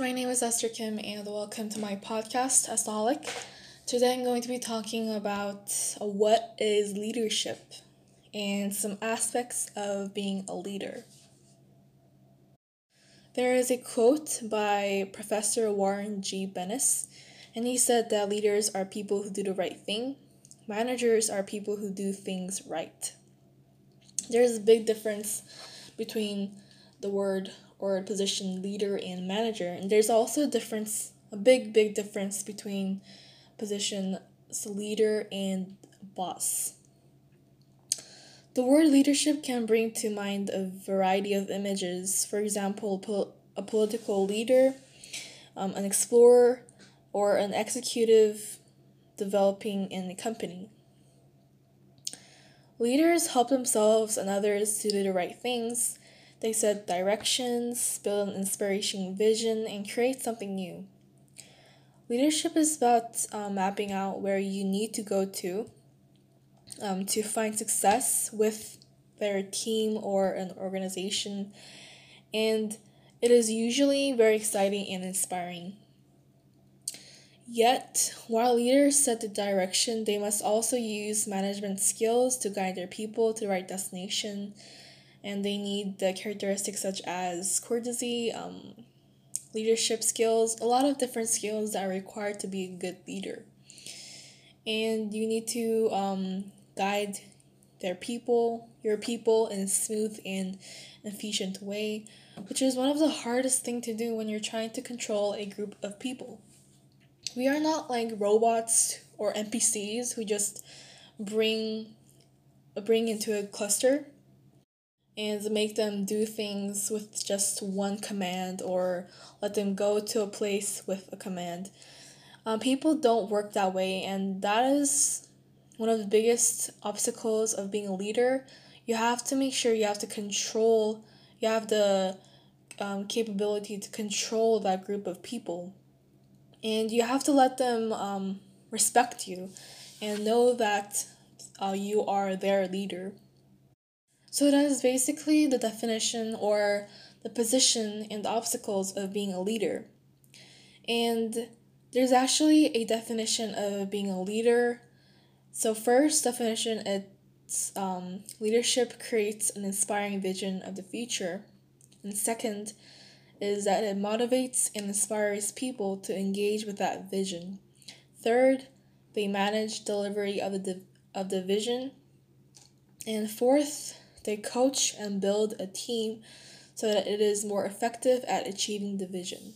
my name is Esther Kim, and welcome to my podcast, Estaholic. Today I'm going to be talking about what is leadership and some aspects of being a leader. There is a quote by Professor Warren G. Bennis, and he said that leaders are people who do the right thing, managers are people who do things right. There's a big difference between the word or position leader and manager. And there's also a difference, a big, big difference between position leader and boss. The word leadership can bring to mind a variety of images. For example, pol- a political leader, um, an explorer, or an executive developing in a company. Leaders help themselves and others to do the right things they set directions, build an inspiration vision, and create something new. Leadership is about uh, mapping out where you need to go to um, to find success with their team or an organization, and it is usually very exciting and inspiring. Yet, while leaders set the direction, they must also use management skills to guide their people to the right destination and they need the characteristics such as courtesy, um, leadership skills, a lot of different skills that are required to be a good leader. And you need to um, guide their people, your people, in a smooth and efficient way, which is one of the hardest thing to do when you're trying to control a group of people. We are not like robots or NPCs who just bring bring into a cluster and make them do things with just one command or let them go to a place with a command. Um, people don't work that way, and that is one of the biggest obstacles of being a leader. You have to make sure you have to control, you have the um, capability to control that group of people. And you have to let them um, respect you and know that uh, you are their leader. So that is basically the definition or the position and obstacles of being a leader. And there's actually a definition of being a leader. So first definition it's um, leadership creates an inspiring vision of the future. And second is that it motivates and inspires people to engage with that vision. Third, they manage delivery of the of the vision. And fourth, they coach and build a team so that it is more effective at achieving the vision.